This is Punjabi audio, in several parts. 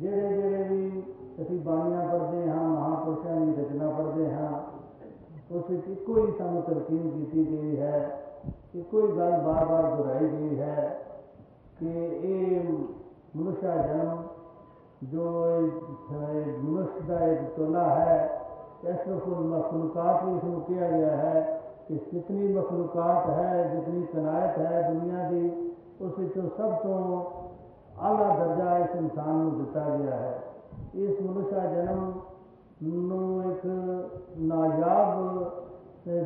जेड़े जेड़े भी असं बाणिया पढ़ते हाँ महापुरुषों की रचना पढ़ते हाँ उस इको ही सू तलकीन की गई है इको ही गल बार बार दोहराई गई है कि ये मनुष्य जन्म जो मनुष्य का एक टोला है, इस मखलूकात भी इसमें किया गया है कि जितनी मखलूकात है, जितनी कनायत है दुनिया की उस सब तो ਆਲਾ ਦਰਜਾ ਇਸ ਇਨਸਾਨ ਨੂੰ ਦਿੱਤਾ ਗਿਆ ਹੈ। ਇਸ ਮਨੁੱਖਾ ਜਨਮ ਨੂੰ ਇੱਕ ਨਾਯਾਬ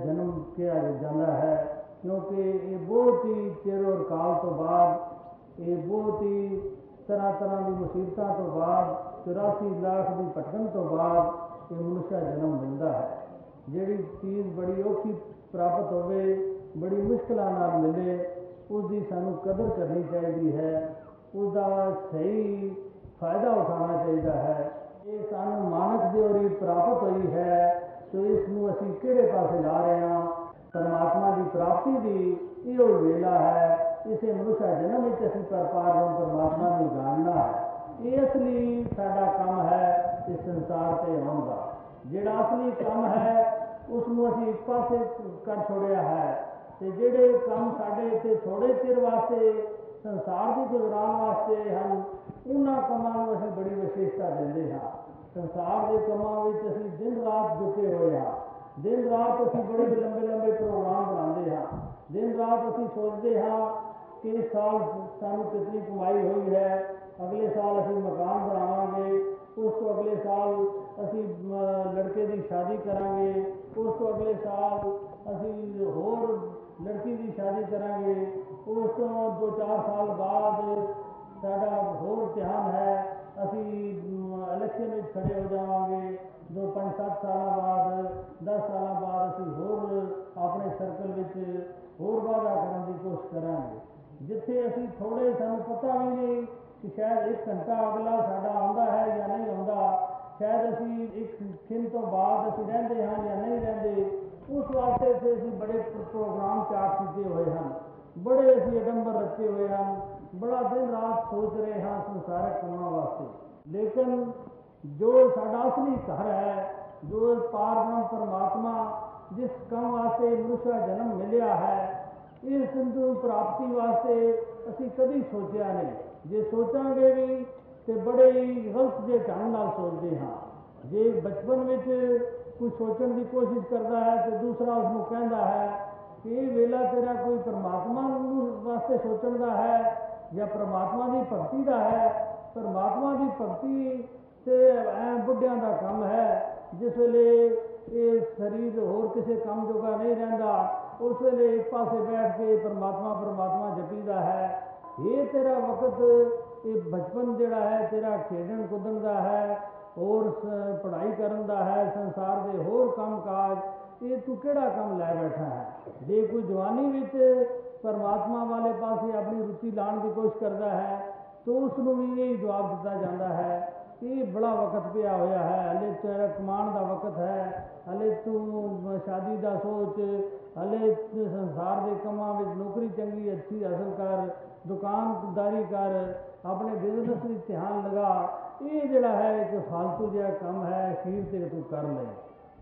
ਜਨਮ ਕਿਹਾ ਜਾਂਦਾ ਹੈ, ਕਿਉਂਕਿ ਇਹ ਬਹੁਤ ਹੀ ਚਿਰ ਔਰ ਕਾਲ ਤੋਂ ਬਾਅਦ, ਇਹ ਬਹੁਤ ਹੀ ਤਰ੍ਹਾਂ ਤਰ੍ਹਾਂ ਦੀ ਮੁਸੀਬਤਾਂ ਤੋਂ ਬਾਅਦ 84 ਲੱਖ ਦੀ ਭਟਕਣ ਤੋਂ ਬਾਅਦ ਇਹ ਮਨੁੱਖਾ ਜਨਮ ਮਿਲਦਾ ਹੈ। ਜਿਹੜੀ ਚੀਜ਼ ਬੜੀ ਔਖੀ ਪ੍ਰਾਪਤ ਹੋਵੇ, ਬੜੀ ਮੁਸ਼ਕਲਾਂ ਨਾਲ ਮਿਲੇ ਉਸ ਦੀ ਸਾਨੂੰ ਕਦਰ ਕਰਨੀ ਚਾਹੀਦੀ ਹੈ। ਉਸ ਦਾ ਸਹੀ ਫਾਇਦਾ ਉਠਾਉਣਾ ਚਾਹੀਦਾ ਹੈ ਇਹ ਸਾਨੂੰ ਮਾਨਕ ਦੀ ਔਰੀ ਪ੍ਰਾਪਤ ਹੋਈ ਹੈ ਸੋ ਇਸ ਨੂੰ ਅਸੀਂ ਕਿਹੜੇ ਪਾਸੇ ਲਾ ਰਹੇ ਹਾਂ ਪਰਮਾਤਮਾ ਦੀ ਪ੍ਰਾਪਤੀ ਦੀ ਇਹੋ ਵੇਲਾ ਹੈ ਇਸੇ ਮਨੁੱਖਾ ਜਨਮ ਵਿੱਚ ਅਸੀਂ ਪਰਪਾਰਮ ਪਰਮਾਤਮਾ ਨੂੰ ਜਾਣਨਾ ਹੈ ਇਹ ਅਸਲੀ ਸਾਡਾ ਕੰਮ ਹੈ ਇਸ ਸੰਸਾਰ ਤੇ ਆਉਣ ਦਾ ਜਿਹੜਾ ਅਸਲੀ ਕੰਮ ਹੈ ਉਸ ਨੂੰ ਅਸੀਂ ਇੱਕ ਪਾਸੇ ਕਰ ਛੋੜਿਆ ਹੈ ਤੇ ਜਿਹੜੇ ਕੰਮ ਸਾਡੇ ਇੱਥੇ ਥੋੜੇ ਚਿਰ ਵਾਸਤੇ ਸੰਸਾਰ ਦੀ ਗੁਜ਼ਾਰਨ ਵਾਸਤੇ ਹਨ ਉਹਨਾਂ ਕੰਮਾਂ ਨੂੰ ਅਸੀਂ ਬੜੀ ਵਿਸ਼ੇਸ਼ਤਾ ਦਿੰਦੇ ਹਾਂ ਸੰਸਾਰ ਦੇ ਕੰਮਾਂ ਵਿੱਚ ਅਸੀਂ ਦਿਨ ਰਾਤ ਜੁਟੇ ਹੋਏ ਹਾਂ ਦਿਨ ਰਾਤ ਅਸੀਂ ਬੜੇ ਲੰਬੇ ਲੰਬੇ ਪ੍ਰੋਗਰਾਮ ਬਣਾਉਂਦੇ ਹਾਂ ਦਿਨ ਰਾਤ ਅਸੀਂ ਸੋਚਦੇ ਹਾਂ ਕਿ ਇਸ ਸਾਲ ਸਾਨੂੰ ਕਿੰਨੀ ਕਮਾਈ ਹੋਈ ਹੈ ਅਗਲੇ ਸਾਲ ਅਸੀਂ ਮਕਾਨ ਬਣਾਵਾਂਗੇ ਉਸ ਤੋਂ ਅਗਲੇ ਸਾਲ ਅਸੀਂ ਲੜਕੇ ਦੀ ਸ਼ਾਦੀ ਕਰਾਂਗੇ ਉਸ ਤੋਂ ਅਗਲੇ ਸਾਲ ਅਸੀਂ ਹੋਰ ਲੜਕੀ ਦੀ ਸ਼ਾਦੀ ਕਰਾਂਗੇ ਉਸ ਤੋਂ ਦੋ ਚਾਰ ਸਾਲ ਬਾਅਦ ਸਾਡਾ ਹੋਰ ਧਿਆਨ ਹੈ ਅਸੀਂ ਇਲੈਕਸ਼ਨ ਵਿੱਚ ਖੜੇ ਹੋ ਜਾਵਾਂਗੇ ਦੋ ਪੰਜ ਸੱਤ ਸਾਲਾਂ ਬਾਅਦ 10 ਸਾਲਾਂ ਬਾਅਦ ਅਸੀਂ ਹੋਰ ਆਪਣੇ ਸਰਕਲ ਵਿੱਚ ਹੋਰ ਵਾਧਾ ਕਰਨ ਦੀ ਕੋਸ਼ਿਸ਼ ਕਰਾਂਗੇ ਜਿੱਥੇ ਅਸੀਂ ਥੋੜੇ ਸਾਨੂੰ ਪਤਾ ਵੀ ਨਹੀਂ ਕਿ ਸ਼ਾਇਦ ਇੱਕ ਘੰਟਾ ਅਗਲਾ ਸਾਡਾ ਆਉਂਦਾ ਹੈ ਜਾਂ ਨਹੀਂ ਆਉਂਦਾ ਸ਼ਾਇਦ ਅਸੀਂ ਇੱਕ ਦਿਨ ਤੋਂ ਬਾਅਦ ਅਸੀਂ ਰਹਿੰਦੇ ਹਾਂ ਜਾਂ ਨਹੀਂ ਰਹਿੰਦੇ ਉਸ ਵਾਸਤੇ ਅਸੀਂ ਬੜੇ ਪ੍ਰੋਗਰਾਮ ਚਾਰ ਕੀਤੇ ਹੋਏ ਹਨ ਬੜੇ ਅਸੀਂ ਅਡੰਬਰ ਰੱਖੇ ਹੋਏ ਹਨ ਬੜਾ ਦਿਨ ਰਾਤ ਸੋਚ ਰਹੇ ਹਾਂ ਸੰਸਾਰਕ ਕੰਮਾਂ ਵਾਸਤੇ ਲੇਕਿਨ ਜੋ ਸਾਡਾ ਅਸਲੀ ਘਰ ਹੈ ਜੋ ਪਾਰਬ੍ਰਹਮ ਪਰਮਾਤਮਾ ਜਿਸ ਕੰਮ ਵਾਸਤੇ ਮਨੁੱਖਾ ਜਨਮ ਮਿਲਿਆ ਹੈ ਇਸ ਸਿੰਧੂ ਪ੍ਰਾਪਤੀ ਵਾਸਤੇ ਅਸੀਂ ਕਦੀ ਸੋਚਿਆ ਨਹੀਂ ਜੇ ਸੋਚਾਂਗੇ ਵੀ ਤੇ ਬੜੇ ਹੀ ਗਲਤ ਜੇ ਢੰਗ ਨਾਲ ਸੋਚਦੇ ਹਾਂ ਜੇ ਬਚਪਨ ਵਿੱਚ ਕੋਈ ਸੋਚਣ ਦੀ ਕੋਸ਼ਿਸ਼ ਕਰਦਾ ਹੈ ਤੇ ਦੂਸਰਾ ਉਸ ਨੂੰ ਕਹਿੰਦਾ ਹੈ ਕਿ ਇਹ ਵੇਲਾ ਤੇਰਾ ਕੋਈ ਪਰਮਾਤਮਾ ਨੂੰ ਵਾਸਤੇ ਸੋਚਣ ਦਾ ਹੈ ਜਾਂ ਪਰਮਾਤਮਾ ਦੀ ਭਗਤੀ ਦਾ ਹੈ? ਪਰਮਾਤਮਾ ਦੀ ਭਗਤੀ ਤੇ ਐ ਬੁੱਢਿਆਂ ਦਾ ਕੰਮ ਹੈ। ਜਿਸ ਵੇਲੇ ਇਹ ਸਰੀਰ ਹੋਰ ਕਿਸੇ ਕੰਮ ਜੋਗਾ ਨਹੀਂ ਰਹਿੰਦਾ, ਉਸ ਵੇਲੇ ਇੱਕ ਪਾਸੇ ਬੈਠ ਕੇ ਪਰਮਾਤਮਾ ਪਰਮਾਤਮਾ ਜਪੀਦਾ ਹੈ। ਇਹ ਤੇਰਾ ਵਕਤ, ਇਹ ਬਚਪਨ ਜਿਹੜਾ ਹੈ, ਤੇਰਾ ਖੇਡਣ ਕੁੱਦਣ ਦਾ ਹੈ। ਹੋਰ ਪੜ੍ਹਾਈ ਕਰਨ ਦਾ ਹੈ ਸੰਸਾਰ ਦੇ ਹੋਰ ਕੰਮ ਕਾਜ ਇਹ ਤੂੰ ਕਿਹੜਾ ਕੰਮ ਲੈ ਬੈਠਾ ਹੈ ਜੇ ਕੋਈ ਜਵਾਨੀ ਵਿੱਚ ਪਰਮਾਤਮਾ ਵਾਲੇ ਪਾਸੇ ਆਪਣੀ ਰੁਚੀ ਲਾਉਣ ਦੀ ਕੋਸ਼ਿਸ਼ ਕਰਦਾ ਹੈ ਤਾਂ ਉਸ ਨੂੰ ਵੀ ਇਹ ਜਵਾਬ ਦਿੱਤਾ ਜਾਂਦਾ ਹੈ ਇਹ ਬੜਾ ਵਕਤ ਪਿਆ ਹੋਇਆ ਹੈ ਹਲੇ ਤੇਰਾ ਕਮਾਉਣ ਦਾ ਵਕਤ ਹੈ ਹਲੇ ਤੂੰ ਸ਼ਾਦੀ ਦਾ ਸੋਚ ਹਲੇ ਸੰਸਾਰ ਦੇ ਕੰਮਾਂ ਵਿੱਚ ਨੌਕਰੀ ਚੰਗੀ ਅੱਛੀ ਹਾਸਲ ਕਰ ਦੁਕਾਨਦਾਰੀ ਕਰ ਆਪਣੇ ਬਿਜ਼ਨਸ ਵਿੱਚ ਧਿਆਨ ਲਗਾ ਇਹ ਜਿਹੜਾ ਹੈ, ਇੱਕ ਫालतू ਜਿਹਾ ਕੰਮ ਹੈ, ਅਖੀਰ ਤੇ ਤੂੰ ਕਰ ਲੈ।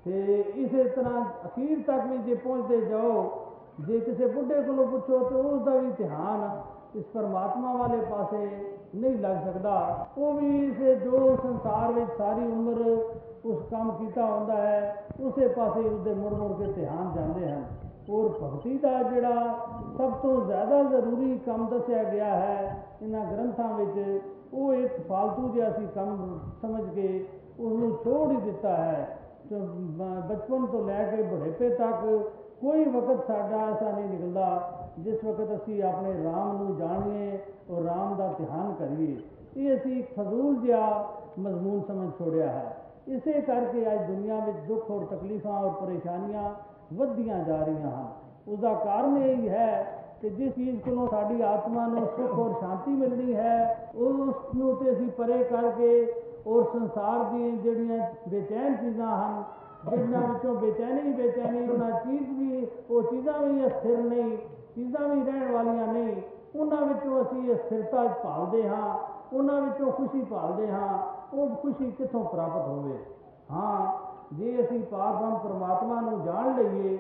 ਤੇ ਇਸੇ ਤਰ੍ਹਾਂ ਅਖੀਰ ਤੱਕ ਵੀ ਜੇ ਪਹੁੰਚਦੇ ਜਾਓ, ਜੇ ਕਿਸੇ ਬੁੱਢੇ ਕੋਲੋਂ ਪੁੱਛੋ, ਤਾਂ ਉਸ ਦਾ ਵੀ ਧਿਆਨ ਇਸ ਪਰਮਾਤਮਾ ਵਾਲੇ ਪਾਸੇ ਨਹੀਂ ਲੱਗ ਸਕਦਾ। ਉਹ ਵੀ ਇਸੇ ਜੋ ਸੰਸਾਰ ਵਿੱਚ ਸਾਰੀ ਉਮਰ ਉਸ ਕੰਮ ਕੀਤਾ ਹੁੰਦਾ ਹੈ, ਉਸੇ ਪਾਸੇ ਉਸਦੇ ਮੁੜ ਮੁੜ ਕੇ ਧਿਆਨ ਜਾਂਦੇ ਹਨ। ਔਰ ਭਗਤੀ ਦਾ ਜਿਹੜਾ ਸਭ ਤੋਂ ਜ਼ਿਆਦਾ ਜ਼ਰੂਰੀ ਕੰਮ ਦੱਸਿਆ ਗਿਆ ਹੈ, ਇਹਨਾਂ ਗ੍ਰੰਥਾਂ ਵਿੱਚ वो एक फालतू जैसी कम समझ के उसको छोड़ ही दिता है तो बचपन तो लैके बुढ़ेपे तक ਕੋਈ ਵਕਤ ਸਾਡਾ ਐਸਾ ਨਹੀਂ ਨਿਕਲਦਾ ਜਿਸ ਵਕਤ ਅਸੀਂ ਆਪਣੇ RAM ਨੂੰ ਜਾਣੀਏ ਔਰ RAM ਦਾ ਧਿਆਨ ਕਰੀਏ ਇਹ ਅਸੀਂ ਫਜ਼ੂਲ ਜਿਹਾ ਮਜ਼ਮੂਨ ਸਮਝ ਛੋੜਿਆ ਹੈ ਇਸੇ ਕਰਕੇ ਅੱਜ ਦੁਨੀਆ ਵਿੱਚ ਦੁੱਖ ਔਰ ਤਕਲੀਫਾਂ ਔਰ ਪਰੇਸ਼ਾਨੀਆਂ ਵੱਧਦੀਆਂ ਜਾ ਰਹੀਆਂ ਹਨ ਉਸ ਦਾ ਕਾਰਨ ਇਹ ਹੀ ਹੈ ਕਿ ਜਿਸ ਚੀਜ਼ ਕੋਲੋਂ ਸਾਡੀ ਆਤਮਾ ਨੂੰ ਸੁੱਖ ਔਰ ਸ਼ਾਂਤੀ ਮਿਲਣੀ ਹੈ ਉਸ ਨੂੰ ਤੇ ਅਸੀਂ ਪਰੇ ਕਰਕੇ ਔਰ ਸੰਸਾਰ ਦੀਆਂ ਜਿਹੜੀਆਂ ਬੇਚੈਨ ਚੀਜ਼ਾਂ ਹਨ, ਜਿਨ੍ਹਾਂ ਵਿੱਚੋਂ ਬੇਚੈਨੀ ਬੇਚੈਨੀ, ਉਹਨਾਂ ਚੀਜ਼ ਵੀ, ਉਹ ਚੀਜ਼ਾਂ ਵੀ ਅਸਥਿਰ ਨਹੀਂ, ਚੀਜ਼ਾਂ ਵੀ ਰਹਿਣ ਵਾਲੀਆਂ ਨਹੀਂ, ਉਹਨਾਂ ਵਿੱਚੋਂ ਅਸੀਂ ਇਹ ਸਥਿਰਤਾ ਭਾਲਦੇ ਹਾਂ, ਉਹਨਾਂ ਵਿੱਚੋਂ ਖੁਸ਼ੀ ਭਾਲਦੇ ਹਾਂ, ਉਹ ਖੁਸ਼ੀ ਕਿੱਥੋਂ ਪ੍ਰਾਪਤ ਹੋਵੇ? ਹਾਂ, ਜੇ ਅਸੀਂ ਪਾਰਬ੍ਰਹਮ ਪਰਮਾਤਮਾ ਨੂੰ ਜਾਣ ਲਈਏ,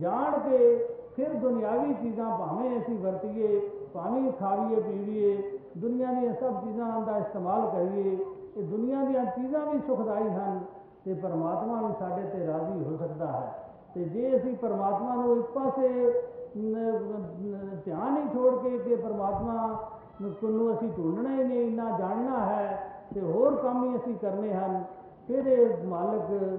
ਜਾਣ ਕੇ ਫਿਰ ਦੁਨਿਆਵੀ ਚੀਜ਼ਾਂ ਭਾਵੇਂ ਅਸੀਂ ਵਰਤੀਏ, ਭਾਵੇਂ ਖਾਵੀਏ ਪੀਵੀਏ ਦੁਨੀਆ ਦੀਆਂ ਸਭ ਚੀਜ਼ਾਂ ਦਾ ਇਸਤੇਮਾਲ ਕਰੀਏ, ਇਹ ਦੁਨੀਆ ਦੀਆਂ ਚੀਜ਼ਾਂ ਵੀ ਸੁਖਦਾਈ ਹਨ ਤੇ ਪਰਮਾਤਮਾ ਵੀ ਸਾਡੇ ਤੇ ਰਾਜ਼ੀ ਹੋ ਸਕਦਾ ਹੈ। ਤੇ ਜੇ ਅਸੀਂ ਪਰਮਾਤਮਾ ਨੂੰ ਇੱਕ ਪਾਸੇ ਨ- ਨ- ਧਿਆਨ ਹੀ ਛੋੜ ਕੇ ਕਿ ਪਰਮਾਤਮਾ ਨੂੰ ਨੂੰ ਅਸੀਂ ਢੂੰਡਣਾ ਹੀ ਨਹੀਂ ਨਾ ਜਾਣਨਾ ਹੈ ਤੇ ਹੋਰ ਕੰਮ ਹੀ ਅਸੀਂ ਕਰਨੇ ਹਨ, ਫਿਰ ਇਹ ਮਾਲਕ ਨ-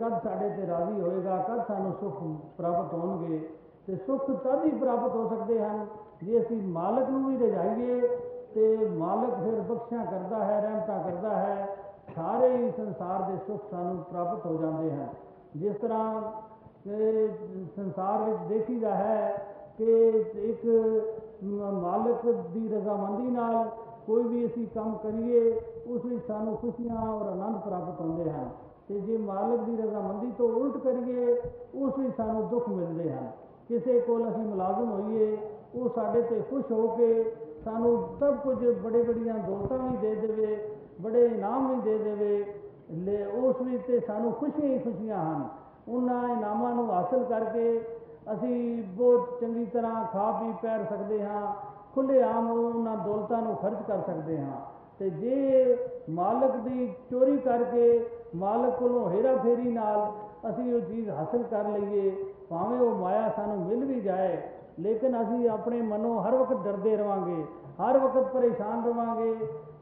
ਕਦ ਸਾਡੇ ਤੇ ਰਾਜ਼ੀ ਹੋਏਗਾ, ਕਦ ਸਾਨੂੰ ਸੁੱਖ ਪ੍ਰਾਪਤ ਹੋਣਗੇ ਤੇ ਸੁੱਖ ਤਦ ਹੀ ਪ੍ਰਾਪਤ ਹੋ ਸਕਦੇ ਹਨ ਜੇ ਅਸੀਂ ਮਾਲਕ ਨੂੰ ਵੀ ਰਜਾਈਏ ਤੇ ਮਾਲਕ ਫਿਰ ਬਖਸ਼ਿਆ ਕਰਦਾ ਹੈ, ਰਹਿਮਤਾਂ ਕਰਦਾ ਹੈ, ਸਾਰੇ ਹੀ ਸੰਸਾਰ ਦੇ ਸੁੱਖ ਸਾਨੂੰ ਪ੍ਰਾਪਤ ਹੋ ਜਾਂਦੇ ਹਨ। ਜਿਸ ਤਰ੍ਹਾਂ ਕਿ ਸੰਸਾਰ ਵਿੱਚ ਦੇਖੀਦਾ ਹੈ ਕਿ ਇੱਕ ਮ- ਮਾਲਕ ਦੀ ਰਜ਼ਾਮੰਦੀ ਨਾਲ ਕੋਈ ਵੀ ਅਸੀਂ ਕੰਮ ਕਰੀਏ, ਉਸ ਵਿੱਚ ਸਾਨੂੰ ਖੁਸ਼ੀਆਂ ਔਰ ਆਨੰਦ ਪ੍ਰਾਪਤ ਹੁੰਦੇ ਹਨ। ਤੇ ਜੇ ਮਾਲਕ ਦੀ ਰਜ਼ਾਮੰਦੀ ਤੋਂ ਉਲਟ ਕਰੀਏ, ਉਸ ਵਿੱਚ ਸਾਨੂੰ ਦੁੱਖ ਮਿਲਦੇ ਹਨ। ਕਿਸੇ ਕੋਲ ਅਸੀਂ ਮੁਲਾਜ਼ਮ ਹੋਈਏ, ਉਹ ਸਾਡੇ ਤੇ ਖੁਸ਼ ਹੋ ਕੇ ਸਾਨੂੰ ਸਭ ਕੁਝ ਬੜੇ ਬੜੀਆਂ ਦੌਲਤਾਂ ਵੀ ਦੇ ਦੇਵੇ, ਬੜੇ ਇਨਾਮ ਵੀ ਦੇ ਦੇਵੇ, ਲੈ ਉਸ ਵਿੱਚ ਤੇ ਸਾਨੂੰ ਖੁਸ਼ੀਆਂ ਹੀ ਖੁਸ਼ੀਆਂ ਹਨ। ਉਹਨਾਂ ਇਨਾਮਾਂ ਨੂੰ ਹਾਸਲ ਕਰਕੇ ਅਸੀਂ ਬਹੁਤ ਚੰਗੀ ਤਰ੍ਹਾਂ ਖਾ ਪੀ ਪੈਰ ਸਕਦੇ ਹਾਂ ਖੁੱਲੇ ਆਮ ਉਹਨਾਂ ਦੌਲਤਾਂ ਨੂੰ ਖਰਚ ਕਰ ਸਕਦੇ ਹਾਂ। ਤੇ ਜੇ ਮਾਲਕ ਦੀ ਚੋਰੀ ਕਰਕੇ ਮਾਲਕ ਕੋਲੋਂ ਹੇਰਾ ਫੇਰੀ ਨਾਲ ਅਸੀਂ ਉਹ ਚੀਜ਼ ਹਾਸਲ ਕਰ ਲਈਏ, ਭਾਵੇਂ ਉਹ ਮਾਇਆ ਸਾਨੂੰ ਮਿਲ ਵੀ ਜਾਏ, ਲੇਕਿਨ ਅਸੀਂ ਆਪਣੇ ਮਨੋਂ ਹਰ ਵਕਤ ਡਰਦੇ ਰਵਾਂਗੇ, ਹਰ ਵਕਤ ਪਰੇਸ਼ਾਨ ਰਵਾਂਗੇ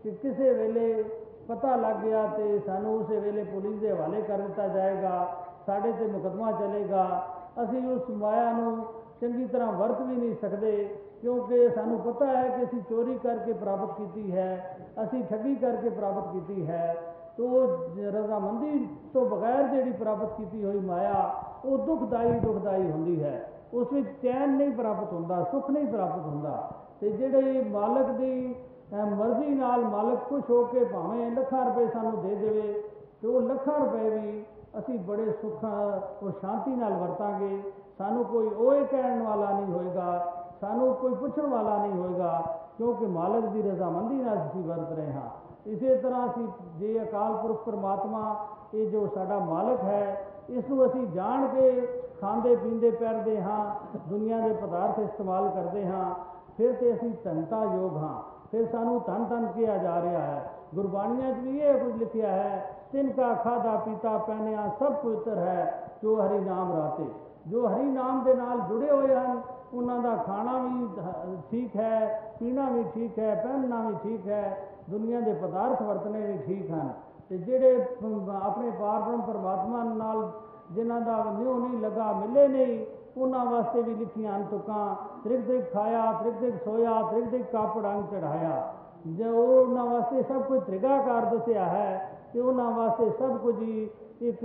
ਕਿ ਕਿਸੇ ਵੇਲੇ ਪਤਾ ਲੱਗ ਗਿਆ ਤੇ ਸਾਨੂੰ ਉਸੇ ਵੇਲੇ ਪੁਲਿਸ ਦੇ ਹਵਾਲੇ ਕਰ ਦਿੱਤਾ ਜਾਏਗਾ, ਸਾਡੇ ਤੇ ਮੁਕੱਦਮਾ ਚੱਲੇਗਾ। ਅਸੀਂ ਉਸ ਮਾਇਆ ਨੂੰ ਚੰਗੀ ਤਰ੍ਹਾਂ ਵਰਤ ਵੀ ਨਹੀਂ ਸਕਦੇ, ਕਿਉਂਕਿ ਸਾਨੂੰ ਪਤਾ ਹੈ ਕਿ ਅਸੀਂ ਚੋਰੀ ਕਰਕੇ ਪ੍ਰਾਪਤ ਕੀਤੀ ਹੈ, ਅਸੀਂ ਠੱਗੀ ਕਰਕੇ ਪ੍ਰਾਪਤ ਕੀਤੀ ਹੈ। ਤੋ ਰਜ਼ਾਮੰਦੀ ਤੋਂ ਬਗੈਰ ਜਿਹੜੀ ਪ੍ਰਾਪਤ ਕੀਤੀ ਹੋਈ ਮਾਇਆ ਉਹ ਦੁਖਦਾਈ ਦੁਖਦਾਈ ਹੁੰਦੀ ਹੈ। ਉਸ ਵਿੱਚ ਚੈਨ ਨਹੀਂ ਪ੍ਰਾਪਤ ਹੁੰਦਾ ਸੁੱਖ ਨਹੀਂ ਪ੍ਰਾਪਤ ਹੁੰਦਾ। ਤੇ ਜਿਹੜੇ ਮਾਲਕ ਦੀ ਅਹ, ਮਰਜ਼ੀ ਨਾਲ ਮਾਲਕ ਖੁਸ਼ ਹੋ ਕੇ ਭਾਵੇਂ ਲੱਖਾਂ ਰੁਪਏ ਸਾਨੂੰ ਦੇ ਦੇਵੇ ਤੇ ਉਹ ਲੱਖਾਂ ਰੁਪਏ ਵੀ ਅਸੀਂ ਬੜੇ ਸੁੱਖ ਔਰ ਸ਼ਾਂਤੀ ਨਾਲ ਵਰਤਾਂਗੇ। ਸਾਨੂੰ ਕੋਈ ਓਏ ਕਹਿਣ ਵਾਲਾ ਨਹੀਂ ਹੋਏਗਾ ਸਾਨੂੰ ਕੋਈ ਪੁੱਛਣ ਵਾਲਾ ਨਹੀਂ ਹੋਏਗਾ ਕਿਉਂਕਿ ਮਾਲਕ ਦੀ ਰਜ਼ਾਮੰਦੀ ਨਾਲ ਅਸੀਂ ਵਰਤ ਰਹੇ ਹਾਂ। ਇਸੇ ਤਰ੍ਹਾਂ ਅਸੀਂ ਜੇ ਅਕਾਲ ਪੁਰਖ ਪਰਮਾਤਮਾ ਇਹ ਜੋ ਸਾਡਾ ਮਾਲਕ ਹੈ ਇਸ ਨੂੰ ਅਸੀਂ ਜਾਣ ਕੇ ਖਾਂਦੇ ਪੀਂਦੇ ਪੈਰਦੇ ਹਾਂ, ਦੁਨੀਆ ਦੇ ਪਦਾਰਥ ਇਸਤੇਮਾਲ ਕਰਦੇ ਹਾਂ, ਫਿਰ ਤੇ ਅਸੀਂ ਧਨਤਾ ਯੋਗ ਹਾਂ। ਫਿਰ ਸਾਨੂੰ ਧਨ ਧਨ ਕਿਹਾ ਜਾ ਰਿਹਾ ਹੈ। ਗੁਰਬਾਣੀਆਂ 'ਚ ਵੀ ਇਹ ਕੁਝ ਲਿਖਿਆ ਹੈ, ਤਿਨ ਕਾ ਖਾਦਾ ਪੀਤਾ ਪਹਿਨਿਆ ਸਭ ਪਵਿੱਤਰ ਹੈ, ਜੋ ਹਰੀ ਨਾਮ ਰਾਤੇ। ਜੋ ਹਰੀ ਨਾਮ ਦੇ ਨਾਲ ਜੁੜੇ ਹੋਏ ਹਨ, ਉਹਨਾਂ ਦਾ ਖਾਣਾ ਵੀ ਹ- ਠੀਕ ਹੈ, ਪੀਣਾ ਵੀ ਠੀਕ ਹੈ, ਪਹਿਨਣਾ ਵੀ ਠੀਕ ਹੈ ਦੁਨੀਆ ਦੇ ਪਦਾਰਥ ਵਰਤਣੇ ਵੀ ਠੀਕ ਹਨ ਤੇ ਜਿਹੜੇ ਪ- ਆਪਣੇ ਪਾਰਬ੍ਰਹਮ ਪਰਮਾਤਮਾ ਨਾਲ ਜਿਨ੍ਹਾਂ ਦਾ ਨਿਉ ਨਹੀਂ ਲੱਗਾ ਮਿਲੇ ਨਹੀਂ ਉਹਨਾਂ ਵਾਸਤੇ ਵੀ ਲਿਖੀਆਂ ਹਨ ਤੁਕਾਂ ਤ੍ਰਿਕ ਤ੍ਰਿਕ ਖਾਇਆ ਤ੍ਰਿਕ ਤ੍ਰਿਕ ਸੋਇਆ ਤ੍ਰਿਕ ਤ੍ਰਿਕ ਕਾਪੜ ਅੰਗ ਚੜਾਇਆ ਜੋ ਉਹਨਾਂ ਵਾਸਤੇ ਸਭ ਕੁਝ ਤ੍ਰਿਗਾਕਾਰ ਦੱਸਿਆ ਹੈ ਤੇ ਉਹਨਾਂ ਵਾਸਤੇ ਸਭ ਕੁਝ ਹੀ ਇੱਕ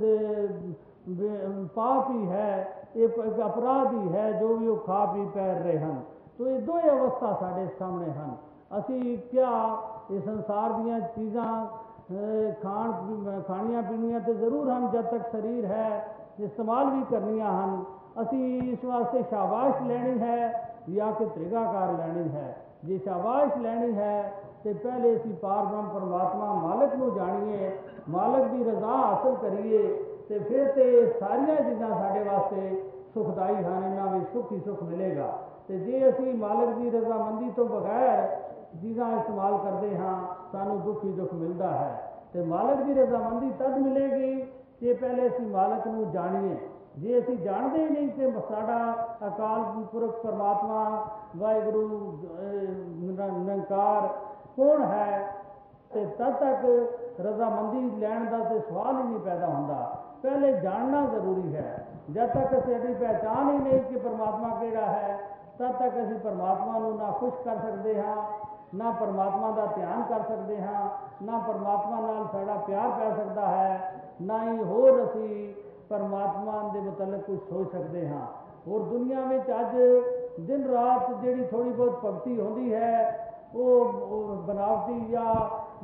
ਦ- ਬ- ਪਾਪ ਹੀ ਹੈ ਇਹ ਪ- ਇੱਕ ਅਪਰਾਧ ਹੀ ਹੈ ਜੋ ਵੀ ਉਹ ਖਾ ਪੀ ਪੈ ਰਹੇ ਹਨ ਤੋ ਇਹ ਦੋਏ ਅਵਸਥਾ ਸਾਡੇ ਸਾਹਮਣੇ ਹਨ ਅਸੀਂ ਕਿਆ ਇਹ ਸੰਸਾਰ ਦੀਆਂ ਚੀਜ਼ਾਂ ਅਹ, ਖਾਣ ਪੀ- ਖਾਣੀਆਂ ਪੀਣੀਆਂ ਤੇ ਜ਼ਰੂਰ ਹਨ ਜਦ ਤੱਕ ਸਰੀਰ ਹੈ ਇਸਤੇਮਾਲ ਵੀ ਕਰਨੀਆਂ ਹਨ ਅਸੀਂ ਇਸ ਵਾਸਤੇ ਸ਼ਾਬਾਸ਼ ਲੈਣੀ ਹੈ ਜਾਂ ਕਿ ਤ੍ਰਿਗਾਕਾਰ ਲੈਣੀ ਹੈ ਜੇ ਸ਼ਾਬਾਸ਼ ਲੈਣੀ ਹੈ ਤੇ ਪਹਿਲੇ ਅਸੀਂ ਪਾਰਬ੍ਰਹਮ ਪਰਮਾਤਮਾ ਮਾਲਕ ਨੂੰ ਜਾਣੀਏ ਮਾਲਕ ਦੀ ਰਜ਼ਾ ਹਾਸਲ ਕਰੀਏ ਤੇ ਫਿਰ ਤੇ ਸਾਰੀਆਂ ਚੀਜ਼ਾਂ ਸਾਡੇ ਵਾਸਤੇ ਸੁਖਦਾਈ ਹਨ ਇਹਨਾਂ ਵਿੱਚ ਸੁੱਖ ਹੀ ਸੁੱਖ ਮਿਲੇਗਾ ਤੇ ਜੇ ਅਸੀਂ ਮਾਲਕ ਦੀ ਰਜ਼ਾਮੰਦੀ ਤੋਂ ਬਗੈਰ ਚੀਜ਼ਾਂ ਇਸਤੇਮਾਲ ਕਰਦੇ ਹਾਂ ਸਾਨੂੰ ਦੁੱਖ ਹੀ ਦੁੱਖ ਮਿਲਦਾ ਹੈ ਤੇ ਮਾਲਕ ਦੀ ਰਜ਼ਾਮੰਦੀ ਤਦ ਮਿਲੇਗੀ ਜੇ ਪਹਿਲੇ ਅਸੀਂ ਮਾਲਕ ਨੂੰ ਜਾਣੀਏ ਜੇ ਅਸੀਂ ਜਾਣਦੇ ਹੀ ਨਹੀਂ ਕਿ ਸਾਡਾ ਅਕਾਲ ਪੁਰਖ ਪਰਮਾਤਮਾ ਵਾਹਿਗੁਰੂ ਅਹ, ਨਿਰ- ਨਿਰੰਕਾਰ ਕੌਣ ਹੈ ਤੇ ਤਦ ਤੱਕ ਰਜ਼ਾਮੰਦੀ ਲੈਣ ਦਾ ਤੇ ਸਵਾਲ ਹੀ ਨਹੀਂ ਪੈਦਾ ਹੁੰਦਾ ਪਹਿਲੇ ਜਾਣਨਾ ਜ਼ਰੂਰੀ ਹੈ ਜਦ ਤੱਕ ਸਾਡੀ ਪਹਿਚਾਨ ਹੀ ਨਹੀਂ ਕਿ ਪਰਮਾਤਮਾ ਕਿਹੜਾ ਹੈ ਤਦ ਤੱਕ ਅਸੀਂ ਪਰਮਾਤਮਾ ਨੂੰ ਨਾ ਖੁਸ਼ ਕਰ ਸਕਦੇ ਹਾਂ ਨਾ ਪਰਮਾਤਮਾ ਦਾ ਧਿਆਨ ਕਰ ਸਕਦੇ ਹਾਂ ਨਾ ਪਰਮਾਤਮਾ ਨਾਲ ਸਾਡਾ ਪਿਆਰ ਪੈ ਸਕਦਾ ਹੈ ਨਾ ਹੀ ਹੋਰ ਅਸੀਂ ਪਰਮਾਤਮਾ ਦੇ ਮੁਤਲਕ ਕੁਝ ਸੋਚ ਸਕਦੇ ਹਾਂ ਹੋਰ ਦੁਨੀਆ ਵਿੱਚ ਅੱਜ ਦਿਨ ਰਾਤ ਜਿਹੜੀ ਥੋੜੀ ਬਹੁਤ ਭਗਤੀ ਹੁੰਦੀ ਹੈ ਉਹ ਉਹ ਬਨਾਵਟੀ ਜਾਂ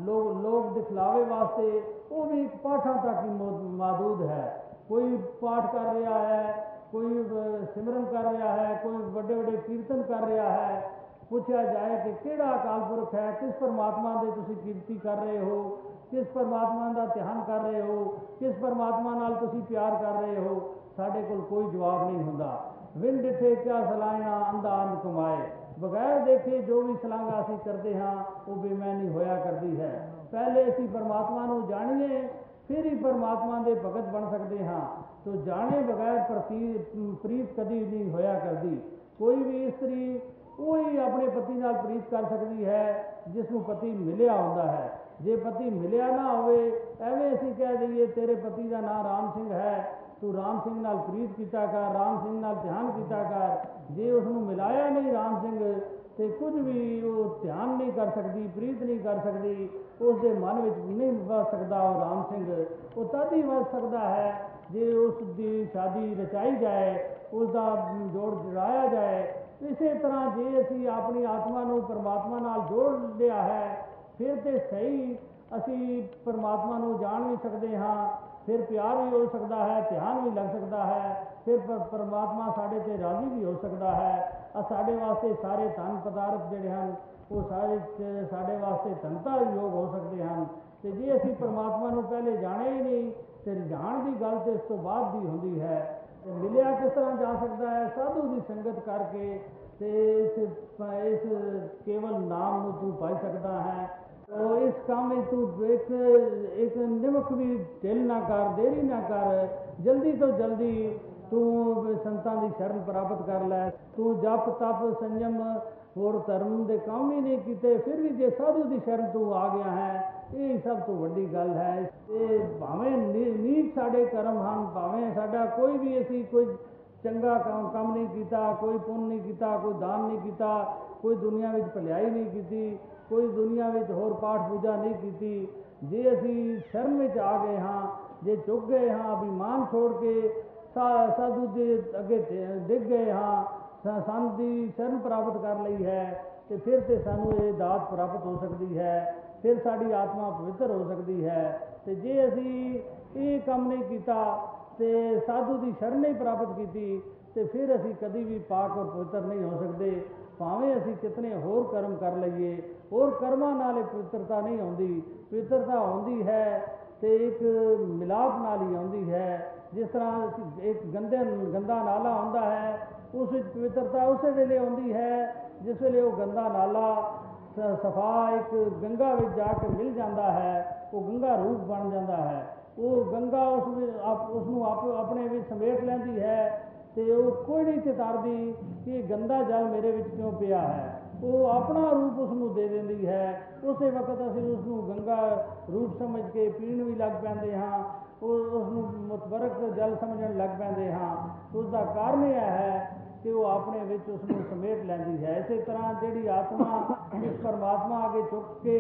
ਲੋਕ ਲੋਕ ਦਿਖਲਾਵੇ ਵਾਸਤੇ ਉਹ ਵੀ ਇੱਕ ਪਾਠਾਂ ਤੱਕ ਹੀ ਮੌ- ਮਾਦੂਦ ਹੈ ਕੋਈ ਪਾਠ ਕਰ ਰਿਹਾ ਹੈ ਕੋਈ ਅਹ, ਸਿਮਰਨ ਕਰ ਰਿਹਾ ਹੈ ਕੋਈ ਵੱਡੇ ਵੱਡੇ ਕੀਰਤਨ ਕਰ ਰਿਹਾ ਹੈ ਪੁੱਛਿਆ ਜਾਏ ਕਿ ਕਿਹੜਾ ਅਕਾਲ ਪੁਰਖ ਹੈ ਕਿਸ ਪਰਮਾਤਮਾ ਦੇ ਤੁਸੀਂ ਕੀਰਤੀ ਕਰ ਰਹੇ ਹੋ ਕਿਸ ਪਰਮਾਤਮਾ ਦਾ ਧਿਆਨ ਕਰ ਰਹੇ ਹੋ ਕਿਸ ਪਰਮਾਤਮਾ ਨਾਲ ਤੁਸੀਂ ਪਿਆਰ ਕਰ ਰਹੇ ਹੋ ਸਾਡੇ ਕੋਲ ਕੋਈ ਜਵਾਬ ਨਹੀਂ ਹੁੰਦਾ ਵਿੰਡ ਡਿਠੇ ਕਿਆ ਸਲਾਈਆਂ ਅੰਦਾ ਅੰਧ ਕਮਾਏ ਬਗੈਰ ਦੇਖੇ ਜੋ ਵੀ ਸਲਾਂਘਾ ਅਸੀਂ ਕਰਦੇ ਹਾਂ ਉਹ ਬੇਮੈਨੀ ਹੋਇਆ ਕਰਦੀ ਹੈ ਪਹਿਲੇ ਅਸੀਂ ਪਰਮਾਤਮਾ ਨੂੰ ਜਾਣੀਏ ਫਿਰ ਹੀ ਪਰਮਾਤਮਾ ਦੇ ਭਗਤ ਬਣ ਸਕਦੇ ਹਾਂ ਤੋ ਜਾਣੇ ਬਗੈਰ ਪ੍ਰਤੀ ਪ੍ਰੀਤ ਕਦੀ ਨਹੀਂ ਹੋਇਆ ਕਰਦੀ ਕੋਈ ਵੀ ਇਸਤਰੀ ਉਹੀ ਆਪਣੇ ਪਤੀ ਨਾਲ ਪ੍ਰੀਤ ਕਰ ਸਕਦੀ ਹੈ ਜਿਸ ਨੂੰ ਪਤੀ ਮਿਲਿਆ ਹੁੰਦਾ ਹੈ। ਜੇ ਪਤੀ ਮਿਲਿਆ ਨਾ ਹੋਵੇ, ਐਵੇਂ ਅਸੀਂ ਕਹਿ ਦਈਏ, ਤੇਰੇ ਪਤੀ ਦਾ ਨਾਮ ਰਾਮ ਸਿੰਘ ਹੈ। ਤੂੰ ਰਾਮ ਸਿੰਘ ਨਾਲ ਪ੍ਰੀਤ ਕੀਤਾ ਕਰ, ਰਾਮ ਸਿੰਘ ਨਾਲ ਧਿਆਨ ਕੀਤਾ ਕਰ। ਜੇ ਉਸ ਨੂੰ ਮਿਲਾਇਆ ਨਹੀਂ ਰਾਮ ਸਿੰਘ, ਤੇ ਕੁਝ ਵੀ ਉਹ ਧਿਆਨ ਨਹੀਂ ਕਰ ਸਕਦੀ, ਪ੍ਰੀਤ ਨਹੀਂ ਕਰ ਸਕਦੀ ਉਸ ਦੇ ਮਨ ਵਿੱਚ ਨਹੀਂ ਵਸ ਸਕਦਾ ਉਹ ਰਾਮ ਸਿੰਘ। ਉਹ ਤਦ ਹੀ ਵਸ ਸਕਦਾ ਹੈ, ਜੇ ਉਸ ਦੀ ਸ਼ਾਦੀ ਰਚਾਈ ਜਾਏ ਉਸ ਦਾ ਜੋੜ ਜੁੜਾਇਆ ਜਾਏ ਇਸੇ ਤਰ੍ਹਾਂ ਜੇ ਅਸੀਂ ਆਪਣੀ ਆਤਮਾ ਨੂੰ ਪਰਮਾਤਮਾ ਨਾਲ ਜੋੜ ਲਿਆ ਹੈ, ਫਿਰ ਤੇ ਸਹੀ ਅਸੀਂ ਪਰਮਾਤਮਾ ਨੂੰ ਜਾਣ ਵੀ ਸਕਦੇ ਹਾਂ, ਫਿਰ ਪਿਆਰ ਵੀ ਹੋ ਸਕਦਾ ਹੈ, ਧਿਆਨ ਵੀ ਲੱਗ ਸਕਦਾ ਹੈ, ਫਿਰ ਪਰਮਾਤਮਾ ਸਾਡੇ ਤੇ ਰਾਜ਼ੀ ਵੀ ਹੋ ਸਕਦਾ ਹੈ। ਆ ਸਾਡੇ ਵਾਸਤੇ ਸਾਰੇ ਧਨ ਪਦਾਰਥ ਜਿਹੜੇ ਹਨ, ਉਹ ਸਾਰੇ ਸਾਡੇ ਵਾਸਤੇ ਧਨਤਾ ਯੋਗ ਹੋ ਸਕਦੇ ਹਨ। ਤੇ ਜੇ ਅਸੀਂ ਪਰਮਾਤਮਾ ਨੂੰ ਪਹਿਲੇ ਜਾਣੇ ਹੀ ਨਹੀਂ ਤੇ ਜਾਣ ਦੀ ਗੱਲ ਤੇ ਇਸ ਤੋਂ ਬਾਅਦ ਦੀ ਹੁੰਦੀ ਹੈ। ਤੇ ਮਿਲਿਆ ਕਿਸ ਤਰ੍ਹਾਂ ਜਾ ਸਕਦਾ ਹੈ? ਸਾਧੂ ਦੀ ਸੰਗਤ ਕਰਕੇ ਤੇ ਇਸ ਇਸ ਕੇਵਲ ਨਾਮ ਨੂੰ ਤੂੰ ਪਾਈ ਸਕਦਾ ਹੈ। ਤੋ ਇਸ ਕੰਮ ਵਿੱਚ ਤੂੰ ਇੱਕ ਇੱਕ ਨਿਮਕ ਵੀ ਢਿੱਲ ਨਾ ਕਰ, ਦੇਰੀ ਨਾ ਕਰ। ਜਲਦੀ ਤੋਂ ਜਲਦੀ ਤੂੰ ਸੰਤਾਂ ਦੀ ਸ਼ਰਨ ਪ੍ਰਾਪਤ ਕਰ ਲੈ। ਤੂੰ ਜਪ, ਤਪ, ਸੰਜਮ ਹੋਰ ਧਰਮ ਦੇ ਕੰਮ ਹੀ ਨਹੀਂ ਕੀਤੇ। ਫਿਰ ਵੀ ਜੇ ਸਾਧੂ ਦੀ ਸ਼ਰਨ ਤੂੰ ਆ ਗਿਆ ਹੈ ਇਹ ਸਭ ਤੋਂ ਵੱਡੀ ਗੱਲ ਹੈ ਇਹ ਭਾਵੇਂ ਨੀਚ ਸਾਡੇ ਕਰਮ ਹਨ ਭਾਵੇਂ ਸਾਡਾ ਕੋਈ ਵੀ ਅਸੀਂ ਕੋਈ ਚੰਗਾ ਕੰਮ ਨਹੀਂ ਕੀਤਾ ਕੋਈ ਪੁੰਨ ਨਹੀਂ ਕੀਤਾ ਕੋਈ ਦਾਨ ਨਹੀਂ ਕੀਤਾ ਕੋਈ ਦੁਨੀਆ ਵਿੱਚ ਭਲਾਈ ਨਹੀਂ ਕੀਤੀ ਕੋਈ ਦੁਨੀਆ ਵਿੱਚ ਹੋਰ ਪਾਠ ਪੂਜਾ ਨਹੀਂ ਕੀਤੀ ਜੇ ਅਸੀਂ ਸ਼ਰਮ ਵਿੱਚ ਆ ਗਏ ਹਾਂ ਜੇ ਚੁੱਕ ਗਏ ਹਾਂ ਅਭਿਮਾਨ ਛੋੜ ਕੇ ਸਾਧੂ ਦੇ ਅੱਗੇ ਡਿੱਗ ਗਏ ਹਾਂ ਸੰਤ ਦੀ ਸ਼ਰਨ ਪ੍ਰਾਪਤ ਕਰ ਲਈ ਹੈ ਤੇ ਫਿਰ ਤੇ ਸਾਨੂੰ ਇਹ ਦਾਤ ਪ੍ਰਾਪਤ ਹੋ ਸਕਦੀ ਹੈ ਫਿਰ ਸਾਡੀ ਆਤਮਾ ਪਵਿੱਤਰ ਹੋ ਸਕਦੀ ਹੈ। ਤੇ ਜੇ ਅਸੀਂ ਇਹ ਕੰਮ ਨਹੀਂ ਕੀਤਾ ਤੇ ਸਾਧੂ ਦੀ ਸ਼ਰਨ ਨਹੀਂ ਪ੍ਰਾਪਤ ਕੀਤੀ, ਤੇ ਫਿਰ ਅਸੀਂ ਕਦੀ ਵੀ ਪਾਕ ਔਰ ਪਵਿੱਤਰ ਨਹੀਂ ਹੋ ਸਕਦੇ। ਭਾਵੇਂ ਅਸੀਂ ਕਿਤਨੇ ਹੋਰ ਕਰਮ ਕਰ ਲਈਏ, ਹੋਰ ਕਰਮਾਂ ਨਾਲ ਪਵਿੱਤਰਤਾ ਨਹੀਂ ਆਉਂਦੀ। ਪਵਿੱਤਰਤਾ ਆਉਂਦੀ ਹੈ ਤੇ ਇੱਕ ਮਿਲਾਪ ਨਾਲ ਹੀ ਆਉਂਦੀ ਹੈ। ਜਿਸ ਤਰ੍ਹਾਂ ਇੱਕ ਗੰਦੇ ਗੰਦਾ ਨਾਲਾ ਹੁੰਦਾ ਹੈ, ਉਸ ਵਿੱਚ ਪਵਿੱਤਰਤਾ ਉਸੇ ਵੇਲੇ ਆਉਂਦੀ ਹੈ, ਜਿਸ ਵੇਲੇ ਉਹ ਗੰਦਾ ਨਾਲਾ ਸਫਾ ਇੱਕ ਗੰਗਾ ਵਿੱਚ ਜਾ ਕੇ ਮਿਲ ਜਾਂਦਾ ਹੈ, ਉਹ ਗੰਗਾ ਰੂਪ ਬਣ ਜਾਂਦਾ ਹੈ। ਉਹ ਗੰਗਾ ਉਸ ਉਸ ਨੂੰ ਆਪਣੇ ਵਿੱਚ ਸਮੇਟ ਲੈਂਦੀ ਹੈ ਤੇ ਉਹ ਕੋਈ ਨਹੀਂ ਚਿਤਾਰਦੀ ਕਿ ਗੰਦਾ ਜਲ ਮੇਰੇ ਵਿੱਚ ਕਿਉਂ ਪਿਆ ਹੈ। ਉਹ ਆਪਣਾ ਰੂਪ ਉਸ ਨੂੰ ਦੇ ਦਿੰਦੀ ਹੈ। ਉਸੇ ਵਕਤ ਅਸੀਂ ਉਸ ਨੂੰ ਗੰਗਾ ਰੂਪ ਸਮਝ ਕੇ ਪੀਣ ਵੀ ਲੱਗ ਪੈਂਦੇ ਹਾਂ। ਉਹ, ਉਸ ਨੂੰ ਮੁਤਬਰਕ ਜਲ ਸਮਝਣ ਲੱਗ ਪੈਂਦੇ ਹਾਂ। ਉਸ ਦਾ ਕਾਰਨ ਇਹ ਹੈ ਕਿ ਉਹ ਆਪਣੇ ਵਿੱਚ ਉਸ ਨੂੰ ਸਮੇਟ ਲੈਂਦੀ ਹੈ। ਇਸੇ ਤਰ੍ਹਾਂ ਜਿਹੜੀ ਆਤਮਾ ਇਸ ਪਰਮਾਤਮਾ ਅੱਗੇ ਝੁੱਕ ਕੇ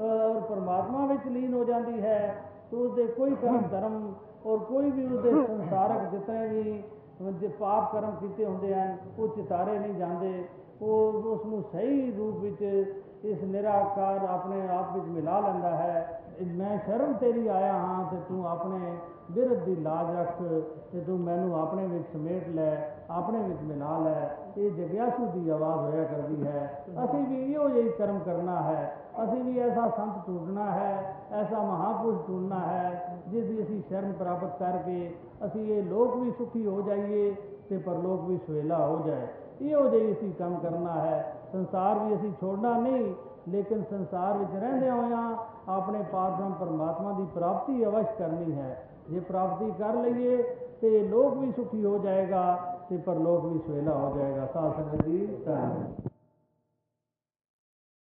ਔਰ ਪਰਮਾਤਮਾ ਵਿੱਚ ਲੀਨ ਹੋ ਜਾਂਦੀ ਹੈ, ਤਾਂ ਉਸ ਦੇ ਕੋਈ ਕਰਮ ਧਰਮ ਔਰ ਕੋਈ ਵੀ ਉਹਦੇ ਸੰਸਾਰਕ ਜਿਤਨੇ ਵੀ, ਜੇ ਪਾਪ ਕਰਮ ਕੀਤੇ ਹੁੰਦੇ ਹਨ, ਉਹ ਚਿਤਾਰੇ ਨਹੀਂ ਜਾਂਦੇ। ਉਹ ਉਸ ਨੂੰ ਸਹੀ ਰੂਪ ਵਿੱਚ ਇਸ ਨਿਰਾਕਾਰ ਆਪਣੇ ਆਪ ਵਿੱਚ ਮਿਲਾ ਲੈਂਦਾ ਹੈ। ਮੈਂ ਸ਼ਰਮ ਤੇਰੀ ਆਇਆ ਹਾਂ ਤੇ ਤੂੰ ਆਪਣੇ ਬਿਰਧ ਦੀ ਲਾਜ ਰੱਖ ਤੇ ਤੂੰ ਮੈਨੂੰ ਆਪਣੇ ਵਿੱਚ ਸਮੇਟ ਲੈ ਆਪਣੇ ਵਿੱਚ ਮਿਲਾ ਲੈ ਇਹ ਜਗਿਆਸੂ ਦੀ ਆਵਾਜ਼ ਹੋਇਆ ਕਰਦੀ ਹੈ ਅਸੀਂ ਵੀ ਇਹੋ ਜਿਹੀ ਕਰਮ ਕਰਨਾ ਹੈ ਅਸੀਂ ਵੀ ਐਸਾ ਸੰਤ ਟੁੱਟਣਾ ਹੈ ਐਸਾ ਮਹਾਪੁਰਸ਼ ਟੁੱਟਣਾ ਹੈ ਜਿਸ ਦੀ ਅਸੀਂ ਸ਼ਰਨ ਪ੍ਰਾਪਤ ਕਰਕੇ ਅਸੀਂ ਇਹ ਲੋਕ ਵੀ ਸੁਖੀ ਹੋ ਜਾਈਏ ਤੇ ਪਰਲੋਕ ਵੀ ਸੁਹੇਲਾ ਹੋ ਜਾਏ ਇਹੋ ਜਿਹੀ ਅਸੀਂ ਕੰਮ ਕਰਨਾ ਹੈ ਸੰਸਾਰ ਵੀ ਅਸੀਂ ਛੋੜਨਾ ਨਹੀਂ ਲੇਕਿਨ ਸੰਸਾਰ ਵਿੱਚ ਰਹਿੰਦੇ ਹੋਇਆਂ ਆਪਣੇ ਪਾਰਬ੍ਰਹਮ ਪਰਮਾਤਮਾ ਦੀ ਪ੍ਰਾਪਤੀ ਅਵਸ਼ ਕਰਨੀ ਹੈ ਜੇ ਪ੍ਰਾਪਤੀ ਕਰ ਲਈਏ ਤੇ ਲੋਕ ਵੀ ਸੁਖੀ ਹੋ ਜਾਏਗਾ ਤੇ ਪਰਲੋਕ ਵੀ ਸੁਹੇਲਾ ਹੋ ਜਾਏਗਾ ਸਾਧ ਸੰਗਤ ਜੀ ਧੰਨਵਾਦ